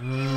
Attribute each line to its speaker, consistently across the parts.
Speaker 1: Mm.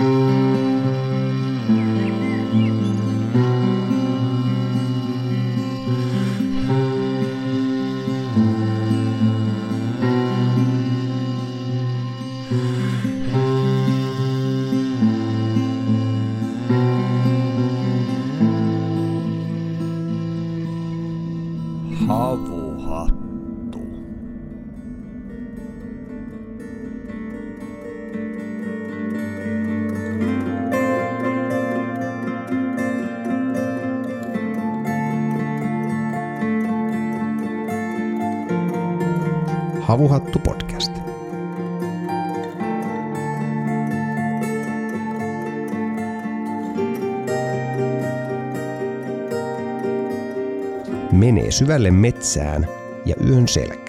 Speaker 1: Havuhattu podcast. Menee syvälle metsään ja yön selkään.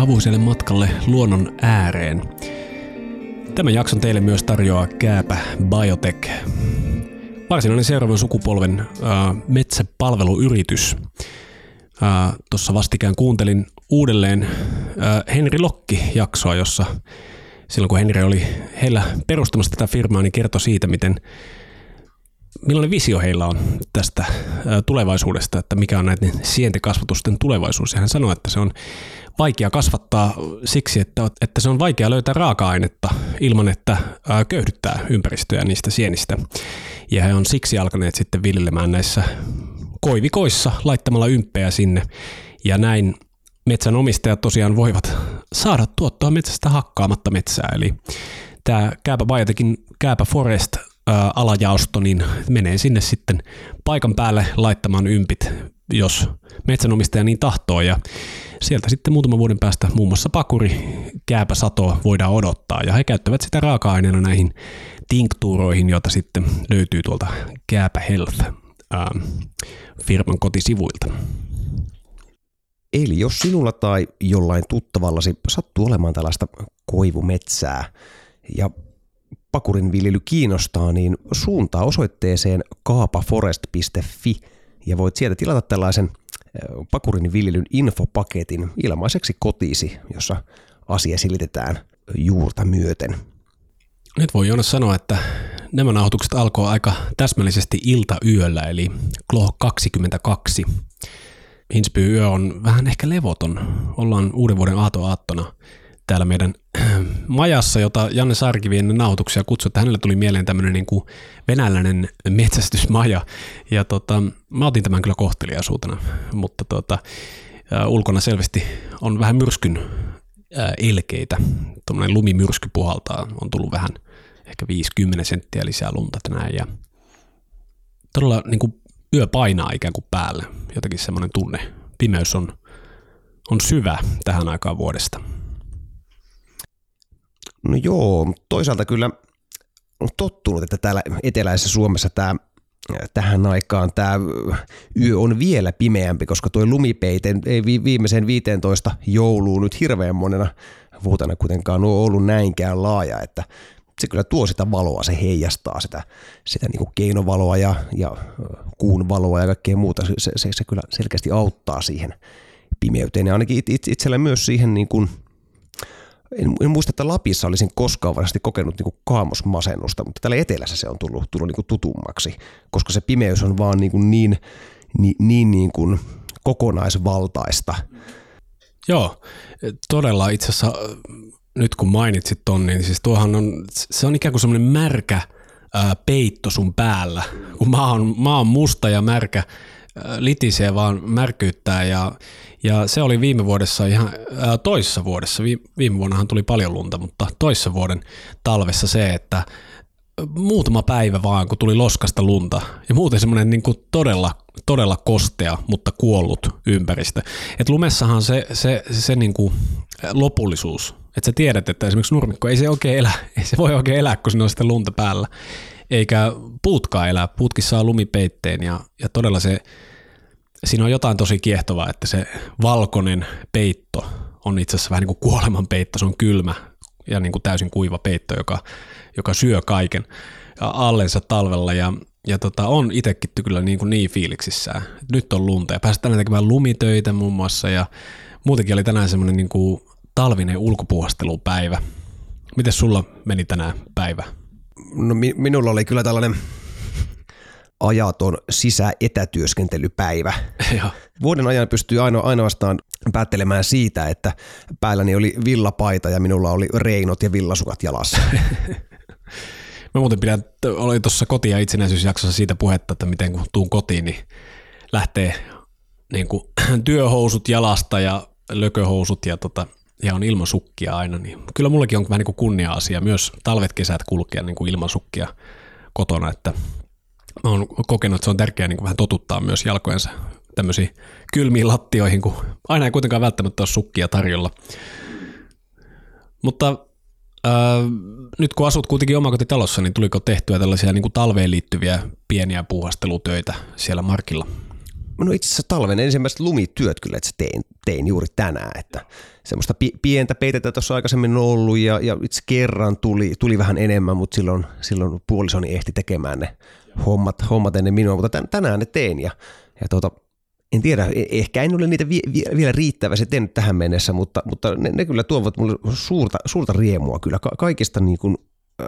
Speaker 2: Havuiselle matkalle luonnon ääreen. Tämän jakson teille myös tarjoaa Kääpä Biotech. Varsinainen seuraavan sukupolven äh, metsäpalveluyritys. Äh, Tuossa vastikään kuuntelin uudelleen äh, Henri Lokki-jaksoa, jossa silloin kun Henri oli heillä perustamassa tätä firmaa, niin kertoi siitä, miten millainen visio heillä on tästä tulevaisuudesta, että mikä on näiden sientekasvatusten tulevaisuus. Ja hän sanoi, että se on vaikea kasvattaa siksi, että, että se on vaikea löytää raaka-ainetta ilman, että ää, köyhdyttää ympäristöä niistä sienistä. Ja he on siksi alkaneet sitten viljelemään näissä koivikoissa laittamalla ymppejä sinne. Ja näin metsänomistajat tosiaan voivat saada tuottoa metsästä hakkaamatta metsää. Eli tämä Kääpä Biotekin Kääpä Forest alajaosto, niin menee sinne sitten paikan päälle laittamaan ympit, jos metsänomistaja niin tahtoo. Ja sieltä sitten muutaman vuoden päästä muun muassa pakuri, kääpä sato voidaan odottaa. Ja he käyttävät sitä raaka-aineena näihin tinktuuroihin, joita sitten löytyy tuolta Kääpä Health ää, firman kotisivuilta.
Speaker 1: Eli jos sinulla tai jollain tuttavallasi sattuu olemaan tällaista koivumetsää ja pakurin viljely kiinnostaa, niin suuntaa osoitteeseen kaapaforest.fi ja voit sieltä tilata tällaisen pakurin viljelyn infopaketin ilmaiseksi kotiisi, jossa asia silitetään juurta myöten.
Speaker 2: Nyt voi Joonas sanoa, että nämä nauhoitukset alkoi aika täsmällisesti ilta-yöllä, eli Klo 22. Hinsby yö on vähän ehkä levoton. Ollaan uuden vuoden aattona täällä meidän majassa, jota Janne Sarkivi ennen nauhoituksia kutsui, että hänelle tuli mieleen tämmöinen niin kuin venäläinen metsästysmaja. Ja tota, mä otin tämän kyllä kohteliaisuutena, mutta tota, ulkona selvästi on vähän myrskyn ä, elkeitä. Tuommoinen lumimyrsky puhaltaa, on tullut vähän ehkä 50 senttiä lisää lunta tänään ja todella niin kuin yö painaa ikään kuin päälle. Jotenkin semmoinen tunne. Pimeys on, on syvä tähän aikaan vuodesta.
Speaker 1: No joo, toisaalta kyllä on tottunut, että täällä eteläisessä Suomessa tämä tähän aikaan tämä yö on vielä pimeämpi, koska tuo lumipeite ei viimeisen 15 jouluun nyt hirveän monena vuotena kuitenkaan ole ollut näinkään laaja, että se kyllä tuo sitä valoa, se heijastaa sitä, sitä niin kuin keinovaloa ja, ja kuun valoa ja kaikkea muuta. Se, se, se kyllä selkeästi auttaa siihen pimeyteen ja ainakin itsellä myös siihen niin kuin – en, en muista, että Lapissa olisin koskaan varmasti kokenut niin kaamosmasennusta, mutta täällä etelässä se on tullut, tullut niin kuin tutummaksi, koska se pimeys on vaan niin, kuin niin, niin, niin, niin kuin kokonaisvaltaista.
Speaker 2: Joo, todella itse asiassa nyt kun mainitsit ton, niin siis tuohan on, se on ikään kuin semmoinen märkä ää, peitto sun päällä, kun maa on, maa on musta ja märkä, litisee vaan märkyyttää ja, ja se oli viime vuodessa ihan ää, toissa vuodessa, viime vuonnahan tuli paljon lunta, mutta toissa vuoden talvessa se, että muutama päivä vaan, kun tuli loskasta lunta ja muuten semmoinen niin todella, todella kostea, mutta kuollut ympäristö. Et lumessahan se, se, se, se niin kuin lopullisuus, että sä tiedät, että esimerkiksi nurmikko ei se oikein elä, ei se voi oikein elää, kun siinä on sitä lunta päällä. eikä puutkaan elää. Puutkin saa lumipeitteen ja, ja todella se, siinä on jotain tosi kiehtovaa, että se valkoinen peitto on itse asiassa vähän niin kuin kuoleman peitto, se on kylmä ja niin kuin täysin kuiva peitto, joka, joka syö kaiken allensa talvella ja, ja tota, on itsekin kyllä niin, kuin niin fiiliksissä. Nyt on lunta ja päästään tekemään lumitöitä muun muassa ja muutenkin oli tänään semmoinen niin kuin talvinen ulkopuhastelupäivä. Miten sulla meni tänään päivä?
Speaker 1: No mi- minulla oli kyllä tällainen ajaton sisäetätyöskentelypäivä. Vuoden ajan pystyy aino, ainoastaan päättelemään siitä, että päälläni oli villapaita ja minulla oli reinot ja villasukat jalassa.
Speaker 2: Mä muuten pidän, oli tuossa koti- ja itsenäisyysjaksossa siitä puhetta, että miten kun tuun kotiin, niin lähtee niin kuin, työhousut jalasta ja lököhousut ja, tota, ja on ilmasukkia aina. Niin kyllä mullakin on vähän niin kuin kunnia-asia myös talvet, kesät kulkea niin kuin ilmasukkia kotona, että mä oon kokenut, että se on tärkeää niin kuin vähän totuttaa myös jalkojensa tämmöisiin kylmiin lattioihin, kun aina ei kuitenkaan välttämättä ole sukkia tarjolla. Mutta äh, nyt kun asut kuitenkin omakotitalossa, niin tuliko tehtyä tällaisia niin kuin talveen liittyviä pieniä puuhastelutöitä siellä markilla?
Speaker 1: No itse asiassa talven ensimmäiset lumityöt kyllä, että tein, tein juuri tänään, että semmoista pi- pientä peitettä tuossa aikaisemmin on ollut ja, ja itse kerran tuli, tuli vähän enemmän, mutta silloin, silloin puolisoni ehti tekemään ne hommat, hommat ennen minua, mutta tänään ne tein ja, ja tuota, en tiedä, e-, ehkä en ole niitä vie, vie, vielä riittävästi tehnyt tähän mennessä, mutta, mutta ne, ne kyllä tuovat mulle suurta, suurta riemua kyllä. Ka- kaikista niin kuin,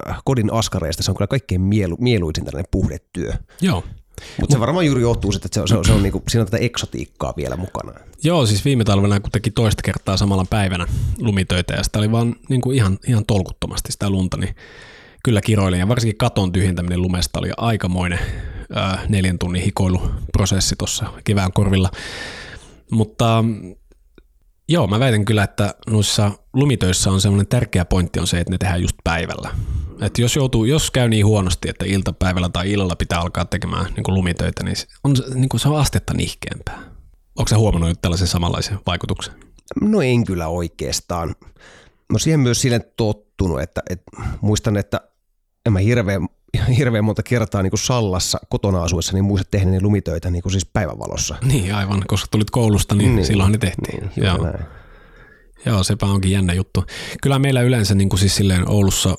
Speaker 1: äh, kodin askareista se on kyllä kaikkein mielu, mieluisin tällainen puhdetyö.
Speaker 2: Joo.
Speaker 1: Mutta se varmaan juuri johtuu, että se, on, se, on, se on niinku, siinä on tätä eksotiikkaa vielä mukana.
Speaker 2: Joo, siis viime talvena kun teki toista kertaa samalla päivänä lumitöitä ja sitä oli vaan niin kuin ihan, ihan tolkuttomasti sitä lunta, niin kyllä kiroilin. Ja varsinkin katon tyhjentäminen lumesta oli aikamoinen ää, neljän tunnin hikoiluprosessi tuossa kevään korvilla. Mutta joo, mä väitän kyllä, että noissa lumitöissä on semmoinen tärkeä pointti on se, että ne tehdään just päivällä. Et jos, joutuu, jos käy niin huonosti, että iltapäivällä tai illalla pitää alkaa tekemään niin kuin lumitöitä, niin, on, niin kuin se on astetta nihkeämpää. Onko sä huomannut tällaisen samanlaisen vaikutuksen?
Speaker 1: No en kyllä oikeastaan. No siihen myös sille tottunut, että, että muistan, että en mä hirveän, hirveän monta kertaa niin kuin Sallassa kotona asuessa niin muistat tehneeni lumitöitä niin kuin siis päivänvalossa.
Speaker 2: Niin aivan, koska tulit koulusta, niin, niin silloin ne tehtiin.
Speaker 1: Niin, Joo. Näin.
Speaker 2: Joo, sepä onkin jännä juttu. Kyllä meillä yleensä niin kuin siis silleen Oulussa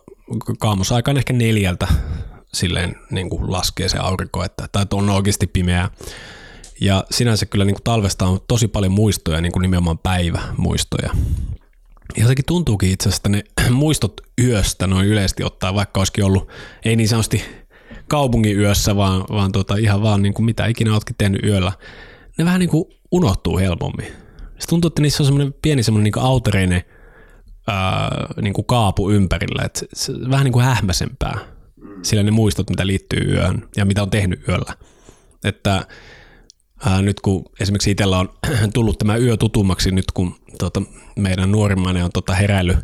Speaker 2: kaamosaikaan ehkä neljältä silleen niin kuin laskee se aurinko, että, tai on oikeasti pimeää. Ja sinänsä kyllä niin kuin talvesta on tosi paljon muistoja, niin kuin nimenomaan päivämuistoja. Jotenkin tuntuukin itse asiassa, että ne muistot yöstä noin yleisesti ottaa, vaikka olisikin ollut, ei niin sanotusti kaupungin yössä, vaan, vaan tota, ihan vaan niin kuin mitä ikinä oletkin tehnyt yöllä, ne vähän niin kuin unohtuu helpommin. Se tuntuu, että niissä on semmoinen pieni semmoinen niin autereinen ää, niin kuin kaapu ympärillä, että se on vähän niin kuin hähmäsempää, sillä ne muistot, mitä liittyy yöhön ja mitä on tehnyt yöllä. Että ää, nyt kun esimerkiksi itsellä on tullut tämä yö tutummaksi nyt, kun tota, meidän nuorimmainen on tota, heräily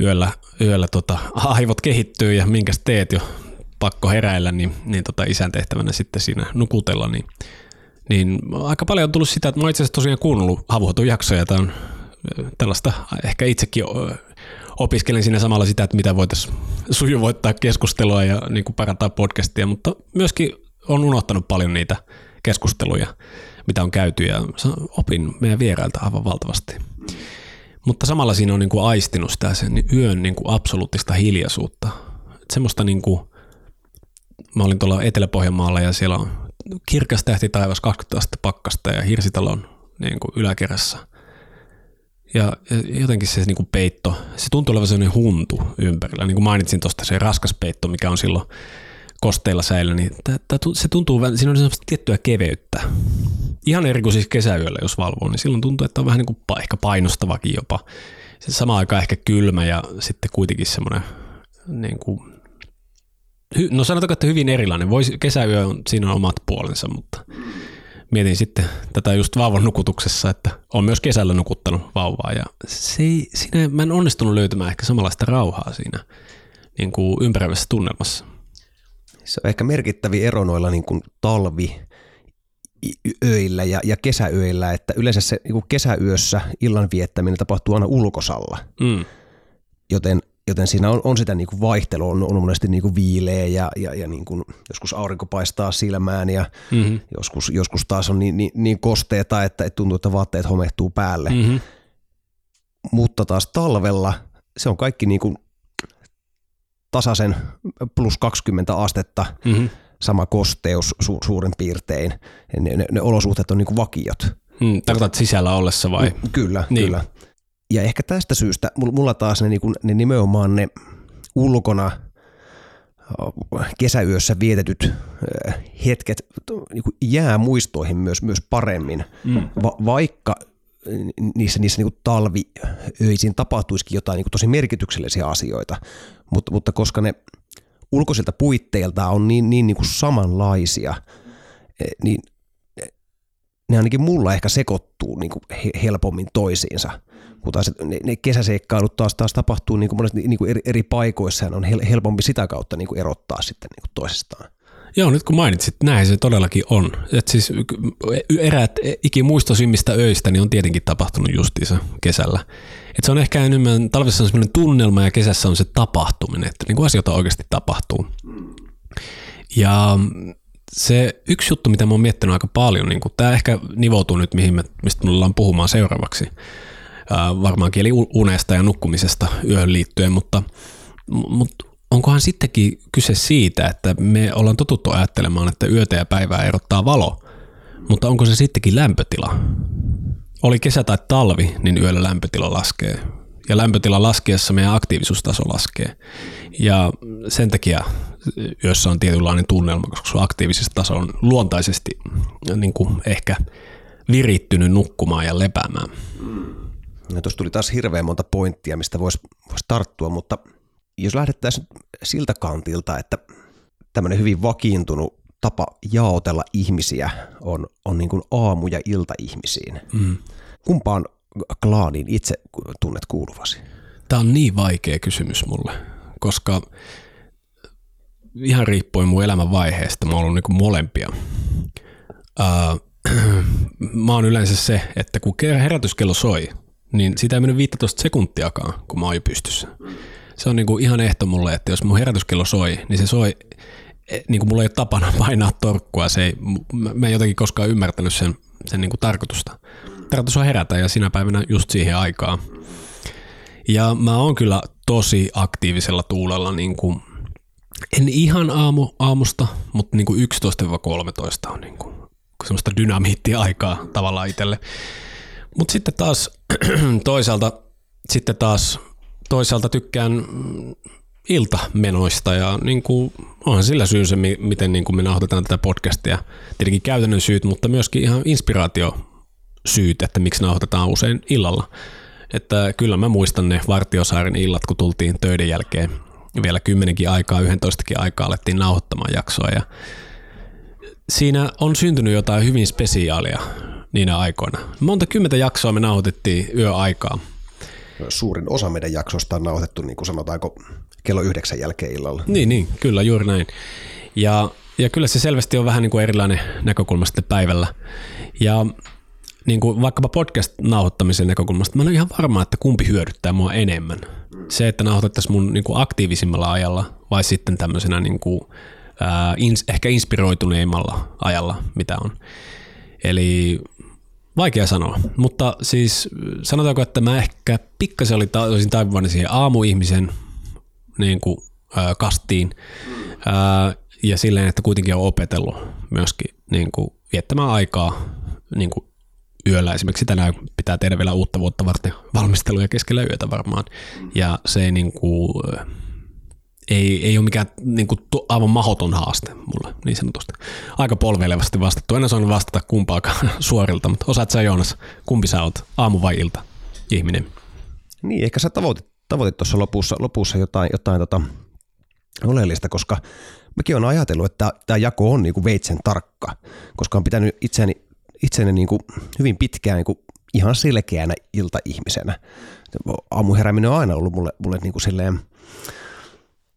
Speaker 2: yöllä, yöllä tota, aivot kehittyy ja minkäs teet jo pakko heräillä, niin, niin tota, isän tehtävänä sitten siinä nukutella, niin, niin aika paljon on tullut sitä, että mä itse asiassa tosiaan kuunnellut havuhatun jaksoja, tämä on tällaista ehkä itsekin opiskelin siinä samalla sitä, että mitä voitaisiin sujuvoittaa keskustelua ja niin kuin parantaa podcastia, mutta myöskin on unohtanut paljon niitä keskusteluja, mitä on käyty ja opin meidän vierailta aivan valtavasti. Mutta samalla siinä on niin kuin aistinut sitä sen yön niin kuin absoluuttista hiljaisuutta. Et semmoista niin kuin, mä olin tuolla Etelä-Pohjanmaalla ja siellä on kirkas tähti taivas 20 astetta pakkasta ja hirsitalon niin kuin yläkerrassa – ja jotenkin se niin kuin peitto, se tuntuu olevan sellainen huntu ympärillä. Niin kuin mainitsin tuosta se raskas peitto, mikä on silloin kosteilla säillä, niin se tuntuu, siinä on sellaista tiettyä keveyttä. Ihan eri kuin siis kesäyöllä, jos valvoo, niin silloin tuntuu, että on vähän niin kuin ehkä painostavakin jopa. Sitten samaan aikaan ehkä kylmä ja sitten kuitenkin semmoinen, niin kuin, no sanotaanko, että hyvin erilainen. Voisi, kesäyö on, siinä on omat puolensa, mutta mietin sitten tätä just vauvan nukutuksessa, että on myös kesällä nukuttanut vauvaa ja se ei, siinä mä en onnistunut löytämään ehkä samanlaista rauhaa siinä niin kuin ympäröivässä tunnelmassa.
Speaker 1: Se on ehkä merkittävi ero noilla niin kuin talvi öillä ja, ja kesäöillä, että yleensä se niin kesäyössä illan viettäminen tapahtuu aina ulkosalla. Mm. Joten joten siinä on, on sitä niin kuin vaihtelua, on, on monesti niin kuin viileä ja, ja, ja niin kuin joskus aurinko paistaa silmään ja mm-hmm. joskus, joskus taas on niin, niin, niin kosteeta, että tuntuu, että vaatteet homehtuu päälle. Mm-hmm. Mutta taas talvella se on kaikki niin kuin tasaisen plus 20 astetta, mm-hmm. sama kosteus su, suurin piirtein. Ne, ne, ne olosuhteet on niin kuin vakiot.
Speaker 2: Mm, tarkoitat sisällä ollessa vai?
Speaker 1: Mm, kyllä, niin. kyllä. Ja ehkä tästä syystä mulla taas ne, niin kuin, ne nimenomaan ne ulkona kesäyössä vietetyt hetket niin kuin jää muistoihin myös, myös paremmin, mm. Va- vaikka niissä, niissä niin talviöisin tapahtuisikin jotain niin tosi merkityksellisiä asioita, mutta, mutta koska ne ulkoisilta puitteilta on niin, niin, niin kuin samanlaisia, e, niin ne ainakin mulla ehkä sekoittuu niin kuin helpommin toisiinsa. Kun taas ne, ne kesäseikkailut taas, taas tapahtuu niin kuin monesti niin kuin eri, eri paikoissa ja on helpompi sitä kautta niin kuin erottaa sitten niin kuin toisestaan.
Speaker 2: Joo, nyt kun mainitsit, näin se todellakin on. Et siis eräät ikimuistosimmista öistä niin on tietenkin tapahtunut justiinsa kesällä. Et se on ehkä enemmän, talvessa on sellainen tunnelma ja kesässä on se tapahtuminen, että niin kuin asioita oikeasti tapahtuu. Ja se yksi juttu, mitä mä oon miettinyt aika paljon, niin tämä ehkä nivoutuu nyt, mihin me, mistä me ollaan puhumaan seuraavaksi, ää, varmaankin eli unesta ja nukkumisesta yöhön liittyen, mutta, mutta onkohan sittenkin kyse siitä, että me ollaan totuttu ajattelemaan, että yötä ja päivää erottaa valo, mutta onko se sittenkin lämpötila? Oli kesä tai talvi, niin yöllä lämpötila laskee. Ja lämpötila laskiessa meidän aktiivisuustaso laskee. Ja sen takia yössä on tietynlainen tunnelma, koska sun aktiivisuustaso on luontaisesti niin kuin ehkä virittynyt nukkumaan ja lepäämään.
Speaker 1: No, tuossa tuli taas hirveän monta pointtia, mistä voisi vois tarttua, mutta – jos lähdettäisiin siltä kantilta, että tämmöinen hyvin vakiintunut tapa jaotella ihmisiä on, on niin kuin aamu- ja ilta-ihmisiin. Mm. Kumpaan klaaniin itse tunnet kuuluvasi?
Speaker 2: Tämä on niin vaikea kysymys mulle, koska ihan riippuen mun elämän vaiheesta, mä oon ollut niin molempia. Uh, mä oon yleensä se, että kun herätyskello soi, niin sitä ei mennyt 15 sekuntiakaan, kun mä oon jo pystyssä se on niinku ihan ehto mulle, että jos mun herätyskello soi, niin se soi, e, niin kuin mulla ei ole tapana painaa torkkua, se ei, mä en jotenkin koskaan ymmärtänyt sen, sen niinku tarkoitusta. Tarkoitus on herätä ja sinä päivänä just siihen aikaan. Ja mä oon kyllä tosi aktiivisella tuulella, niin kuin, en ihan aamu, aamusta, mutta niin kuin 11-13 on niin kuin, semmoista dynamiittia-aikaa tavallaan itselle. Mutta sitten taas toisaalta sitten taas toisaalta tykkään iltamenoista ja niin kuin, onhan sillä syynsä, miten niin kuin me nauhoitetaan tätä podcastia. Tietenkin käytännön syyt, mutta myöskin ihan inspiraatio syyt, että miksi nauhoitetaan usein illalla. Että kyllä mä muistan ne Vartiosaaren illat, kun tultiin töiden jälkeen vielä kymmenenkin aikaa, yhdentoistakin aikaa alettiin nauhoittamaan jaksoa ja siinä on syntynyt jotain hyvin spesiaalia niinä aikoina. Monta kymmentä jaksoa me nauhoitettiin yöaikaa
Speaker 1: suurin osa meidän jaksosta on nauhoitettu, niin kuin sanotaanko, kello yhdeksän jälkeen illalla.
Speaker 2: Niin, niin kyllä, juuri näin. Ja, ja kyllä se selvästi on vähän niin kuin erilainen näkökulma sitten päivällä. Ja niin kuin vaikkapa podcast-nauhoittamisen näkökulmasta, mä olen ihan varma, että kumpi hyödyttää mua enemmän. Se, että nauhoitettaisiin mun niin kuin aktiivisimmalla ajalla vai sitten tämmöisenä niin kuin, ää, ins, ehkä inspiroituneimmalla ajalla, mitä on. Eli Vaikea sanoa, mutta siis sanotaanko, että mä ehkä pikkasen olisin taipuvainen siihen aamuihmisen niin kuin, ää, kastiin ää, ja silleen, että kuitenkin on opetellut myöskin niin kuin, viettämään aikaa niin kuin yöllä. Esimerkiksi tänään pitää tehdä vielä uutta vuotta varten valmisteluja keskellä yötä varmaan. Ja se ei niin kuin, ei, ei ole mikään niin kuin, aivan mahoton haaste mulle niin sanotusti. Aika polveilevasti vastattu. En osannut vastata kumpaakaan suorilta, mutta osaat sä Joonas, kumpi sä oot, aamu vai ilta ihminen?
Speaker 1: Niin, ehkä sä tavoitit, tavoitit tuossa lopussa, lopussa jotain, jotain tota, oleellista, koska mäkin olen ajatellut, että tämä jako on niin kuin veitsen tarkka, koska on pitänyt itseäni, itseäni niin kuin hyvin pitkään niin kuin ihan selkeänä iltaihmisenä. Aamuherääminen on aina ollut mulle, mulle niin kuin silleen –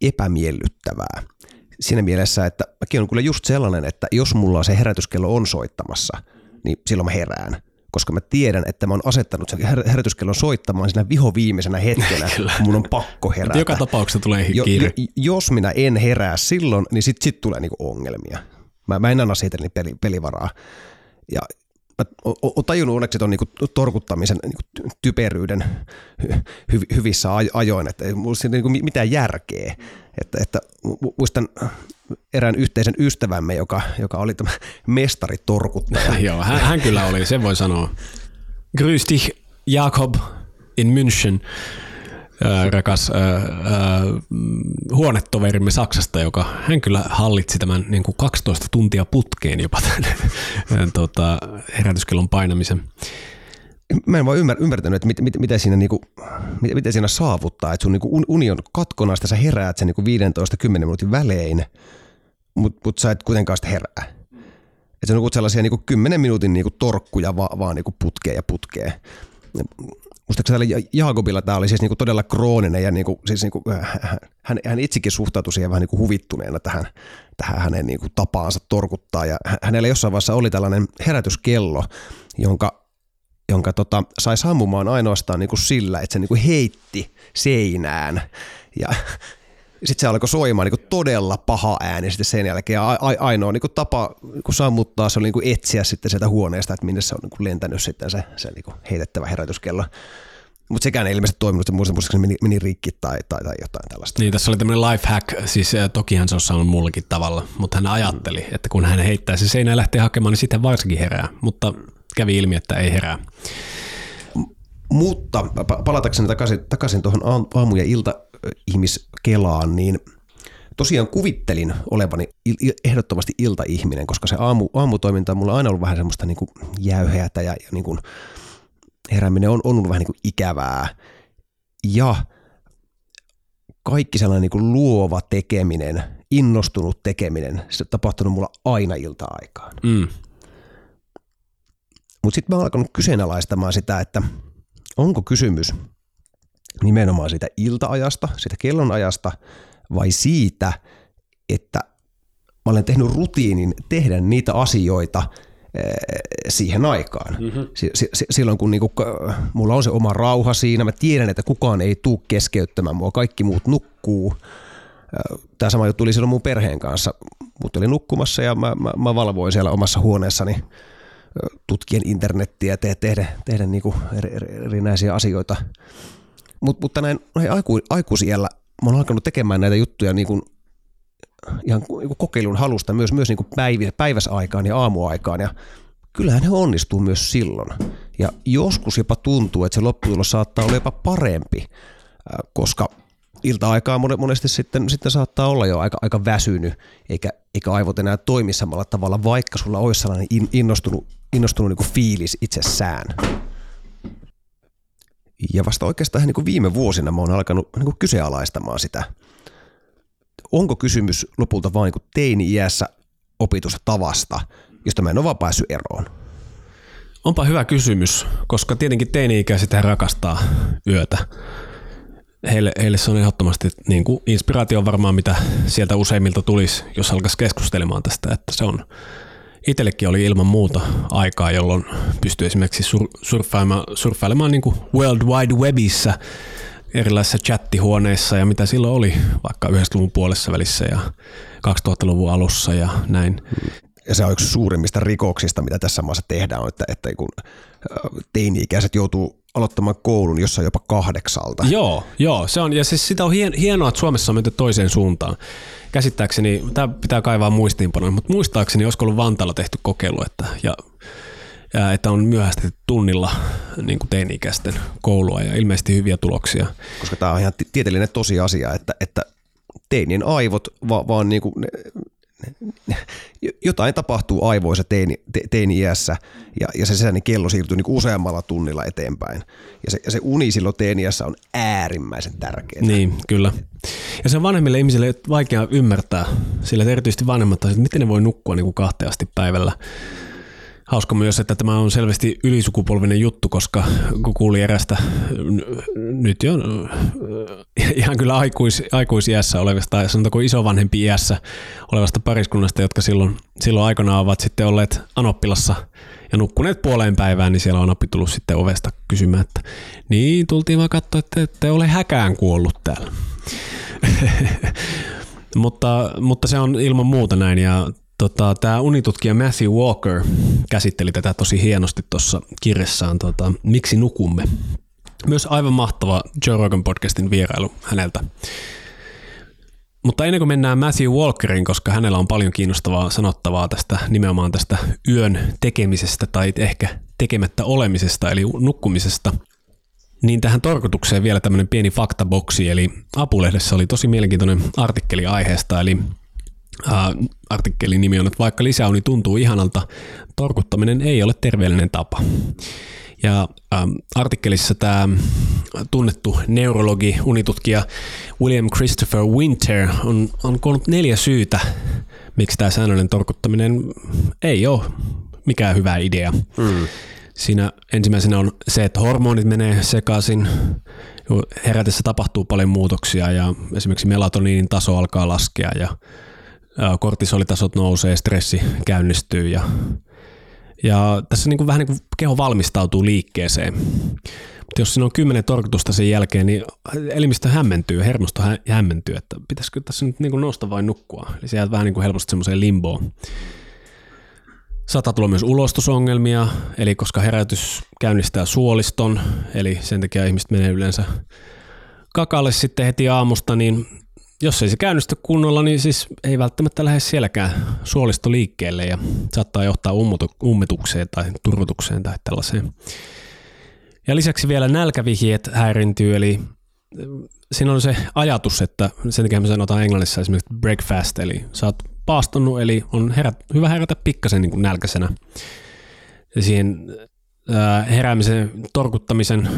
Speaker 1: epämiellyttävää. Siinä mielessä, että mäkin on kyllä just sellainen, että jos mulla se herätyskello on soittamassa, niin silloin mä herään. koska mä tiedän, että mä oon asettanut sen her- herätyskellon soittamaan siinä viho viimeisenä hetkenä, kun mun on pakko herätä.
Speaker 2: Joka tapauksessa tulee kiire.
Speaker 1: Jo, jo, jos minä en herää silloin, niin sitten sit tulee niinku ongelmia. Mä, mä en anna siitä niin peli, pelivaraa. Ja mä oon tajunnut onneksi on niinku torkuttamisen niinku typeryyden hy, hyvissä ajoin, että ei mulla niinku mitään järkeä. Että, että muistan erään yhteisen ystävämme, joka, joka oli tämä mestaritorkuttaja.
Speaker 2: Joo, hän, hän kyllä oli, sen voi sanoa. Grüß dich, Jakob in München rakas äh, äh, huonetoverimme Saksasta, joka hän kyllä hallitsi tämän niin kuin 12 tuntia putkeen jopa tämän tota, herätyskellon painamisen.
Speaker 1: Mä en vaan ymmär, ymmärtänyt, että mit, mit, mitä, siinä, niinku, mit, mitä siinä saavuttaa, että sun niinku uni on katkona, sä heräät sen niinku 15-10 minuutin välein, mutta mut sä et kuitenkaan sitä herää. Et se on sellaisia niinku 10 minuutin niinku torkkuja va, vaan niinku putkeen ja putkeen muistaakseni täällä Jaakobilla tämä oli siis niinku todella krooninen ja niinku, siis niinku, äh, hän, hän itsekin suhtautui siihen vähän niinku huvittuneena tähän, tähän hänen niinku tapaansa torkuttaa. Ja hänellä jossain vaiheessa oli tällainen herätyskello, jonka, jonka tota, sai sammumaan ainoastaan niinku sillä, että se niinku heitti seinään. Ja sitten se alkoi soimaan niin todella paha ääni sitten sen jälkeen. Ja ainoa niin tapa niin sammuttaa se oli niin etsiä sitten sieltä huoneesta, että minne se on niin lentänyt sitten se, se niin heitettävä herätyskello. Mutta sekään ei ilmeisesti toiminut, että muistaakseni meni, meni rikki tai, tai, tai jotain tällaista.
Speaker 2: Niin, tässä oli tämmöinen life hack, siis tokihan se on saanut mullakin tavalla, mutta hän ajatteli, että kun hän heittää se seinään ja lähtee hakemaan, niin sitten varsinkin herää, mutta kävi ilmi, että ei herää.
Speaker 1: Mutta palatakseni takaisin, takaisin tuohon aamu- ja ilta-ihmiskelaan, niin tosiaan kuvittelin olevani ehdottomasti iltaihminen, koska se aamu, aamutoiminta on mulla aina ollut vähän semmoista niin kuin jäyheätä ja, ja niin kuin herääminen on, on ollut vähän niin kuin ikävää. Ja kaikki sellainen niin kuin luova tekeminen, innostunut tekeminen, se on tapahtunut mulla aina ilta-aikaan. Mm. Mutta sitten mä oon alkanut kyseenalaistamaan sitä, että – onko kysymys nimenomaan siitä iltaajasta, siitä kellonajasta vai siitä, että mä olen tehnyt rutiinin tehdä niitä asioita eh, siihen aikaan. Mm-hmm. Silloin kun niinku, mulla on se oma rauha siinä, mä tiedän, että kukaan ei tule keskeyttämään mua, kaikki muut nukkuu. Tämä sama juttu tuli silloin mun perheen kanssa. Mut oli nukkumassa ja mä, mä, mä valvoin siellä omassa huoneessani tutkien internettiä ja te- tehdä, tehdä niinku erinäisiä asioita. Mut, mutta näin näin aiku, aikuisiellä mä oon alkanut tekemään näitä juttuja niinku ihan niinku kokeilun halusta myös, myös niinku päiv- päiväsaikaan ja aamuaikaan ja kyllähän ne onnistuu myös silloin. Ja joskus jopa tuntuu, että se lopputulos saattaa olla jopa parempi, koska ilta-aikaa monesti sitten, sitten saattaa olla jo aika, aika väsynyt, eikä, eikä aivot enää toimi samalla tavalla, vaikka sulla olisi sellainen innostunut innostunut niin kuin fiilis itsessään. Ja vasta oikeastaan niin kuin viime vuosina mä oon alkanut niin kuin kyseenalaistamaan sitä. Onko kysymys lopulta vain niin teini-iässä opitusta tavasta, josta mä en ole vaan päässyt eroon?
Speaker 2: Onpa hyvä kysymys, koska tietenkin teini-ikäiset rakastaa yötä. Heille, heille se on ehdottomasti niin kuin inspiraatio varmaan, mitä sieltä useimmilta tulisi, jos alkaisi keskustelemaan tästä, että se on itsellekin oli ilman muuta aikaa, jolloin pystyi esimerkiksi sur, surffailemaan, surffailemaan niin kuin World Wide Webissä erilaisissa chattihuoneissa ja mitä silloin oli vaikka 90-luvun puolessa välissä ja 2000-luvun alussa ja näin.
Speaker 1: Ja se on yksi suurimmista rikoksista, mitä tässä maassa tehdään, että, että kun teini-ikäiset joutuu aloittamaan koulun jossain jopa kahdeksalta.
Speaker 2: Joo, joo se on, ja siis sitä on hienoa, että Suomessa on menty toiseen suuntaan käsittääkseni, tämä pitää kaivaa muistiinpanoja, mutta muistaakseni olisiko ollut Vantaalla tehty kokeilu, että, ja, ja, että on myöhästi tunnilla niin kuin teini-ikäisten koulua ja ilmeisesti hyviä tuloksia.
Speaker 1: Koska tämä on ihan tieteellinen tosiasia, että, että teinien aivot va, vaan niin kuin, ne, jotain tapahtuu aivoissa teini, te, teini-iässä ja, ja se sisäinen kello siirtyy niin useammalla tunnilla eteenpäin. Ja se, ja se uni silloin teini-iässä on äärimmäisen tärkeää.
Speaker 2: Niin, kyllä. Ja se on vanhemmille ihmisille vaikea ymmärtää, sillä erityisesti vanhemmat että miten ne voi nukkua niin kuin kahteasti päivällä. Hauska myös, että tämä on selvästi ylisukupolvinen juttu, koska kun kuuli erästä nyt jo ihan kyllä aikuis, aikuisiässä olevasta, tai sanotaanko isovanhempi iässä olevasta pariskunnasta, jotka silloin, silloin aikanaan ovat sitten olleet Anoppilassa ja nukkuneet puoleen päivään, niin siellä on appi tullut sitten ovesta kysymään, että niin, tultiin vaan katsoa, että ette ole häkään kuollut täällä. mutta, mutta se on ilman muuta näin ja tota, tämä unitutkija Matthew Walker käsitteli tätä tosi hienosti tuossa kirjassaan tota, Miksi nukumme? Myös aivan mahtava Joe Rogan podcastin vierailu häneltä. Mutta ennen kuin mennään Matthew Walkerin, koska hänellä on paljon kiinnostavaa sanottavaa tästä nimenomaan tästä yön tekemisestä tai ehkä tekemättä olemisesta eli nukkumisesta, niin tähän torkutukseen vielä tämmöinen pieni faktaboksi, eli Apulehdessä oli tosi mielenkiintoinen artikkeli aiheesta, eli artikkelin nimi on, että vaikka lisäuni tuntuu ihanalta, torkuttaminen ei ole terveellinen tapa. Ja ähm, artikkelissa tämä tunnettu neurologi, unitutkija William Christopher Winter on, on koonnut neljä syytä, miksi tämä säännöllinen torkuttaminen ei ole mikään hyvä idea. Mm. Siinä ensimmäisenä on se, että hormonit menee sekaisin, herätessä tapahtuu paljon muutoksia ja esimerkiksi melatoniinin taso alkaa laskea ja kortisolitasot nousee, stressi käynnistyy ja ja tässä niin kuin vähän niin kuin keho valmistautuu liikkeeseen. Mutta jos siinä on kymmenen torkutusta sen jälkeen, niin elimistö hämmentyy, hermosto hämmentyy, että pitäisikö tässä nyt niin kuin nousta vai nukkua. Eli se jää vähän niin kuin helposti semmoiseen limboon. Saattaa tulla myös ulostusongelmia, eli koska herätys käynnistää suoliston, eli sen takia ihmiset menee yleensä kakalle sitten heti aamusta, niin jos ei se käynnisty kunnolla, niin siis ei välttämättä lähde sielläkään suolisto liikkeelle ja saattaa johtaa ummitukseen tai turvotukseen tai tällaiseen. Ja lisäksi vielä nälkävihjeet häirintyy, eli äh, siinä on se ajatus, että sen takia me sanotaan englannissa esimerkiksi breakfast, eli sä oot paastonut, eli on herät, hyvä herätä pikkasen niin nälkäisenä. Ja siihen äh, heräämisen, torkuttamisen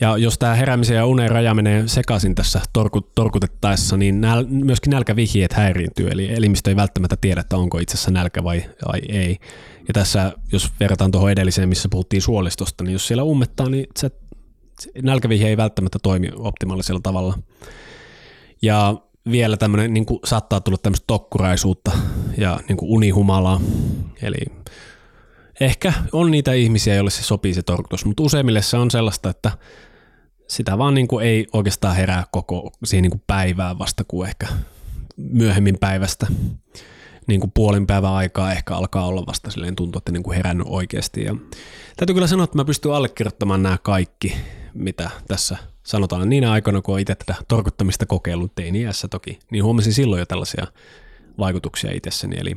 Speaker 2: ja jos tämä heräämisen ja unen raja menee sekaisin tässä torkut, torkutettaessa, niin näl, myöskin nälkävihjeet häiriintyy, eli elimistö ei välttämättä tiedä, että onko itse asiassa nälkä vai, vai ei. Ja tässä, jos verrataan tuohon edelliseen, missä puhuttiin suolistosta, niin jos siellä ummettaa, niin se, se nälkävihje ei välttämättä toimi optimaalisella tavalla. Ja vielä tämmöinen, niin saattaa tulla tämmöistä tokkuraisuutta ja niin unihumalaa, eli ehkä on niitä ihmisiä, joille se sopii se torkutus, mutta useimmille se on sellaista, että sitä vaan niin kuin ei oikeastaan herää koko siihen niin kuin päivään vasta kuin ehkä myöhemmin päivästä. Niin kuin puolin päivän aikaa ehkä alkaa olla vasta silleen tuntuu, että niin kuin herännyt oikeasti. Ja täytyy kyllä sanoa, että mä pystyn allekirjoittamaan nämä kaikki, mitä tässä sanotaan niinä aikoina, kun itse tätä torkuttamista kokeillut teini-iässä toki, niin huomasin silloin jo tällaisia vaikutuksia itsessäni. Eli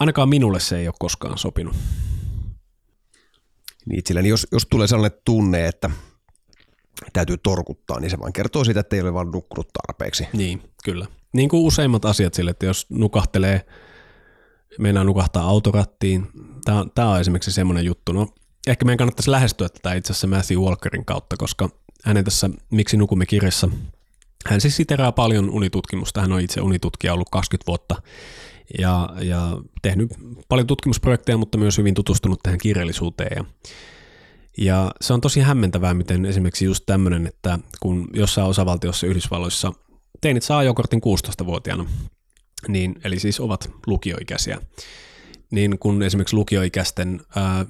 Speaker 2: ainakaan minulle se ei ole koskaan sopinut.
Speaker 1: Niin itselläni, jos, jos tulee sellainen tunne, että täytyy torkuttaa, niin se vaan kertoo siitä, että ei ole vaan nukkunut tarpeeksi.
Speaker 2: Niin, kyllä. Niin kuin useimmat asiat sille, että jos nukahtelee, meinaa nukahtaa autorattiin, tämä, tämä on esimerkiksi semmoinen juttu. No, ehkä meidän kannattaisi lähestyä tätä itse asiassa Matthew Walkerin kautta, koska hänen tässä Miksi nukumme kirjassa, hän siis siteraa paljon unitutkimusta, hän on itse unitutkija ollut 20 vuotta ja, ja tehnyt paljon tutkimusprojekteja, mutta myös hyvin tutustunut tähän kirjallisuuteen. Ja, ja se on tosi hämmentävää, miten esimerkiksi just tämmöinen, että kun jossain osavaltiossa Yhdysvalloissa teinit saa ajokortin 16-vuotiaana, niin, eli siis ovat lukioikäisiä, niin kun esimerkiksi lukioikäisten ää,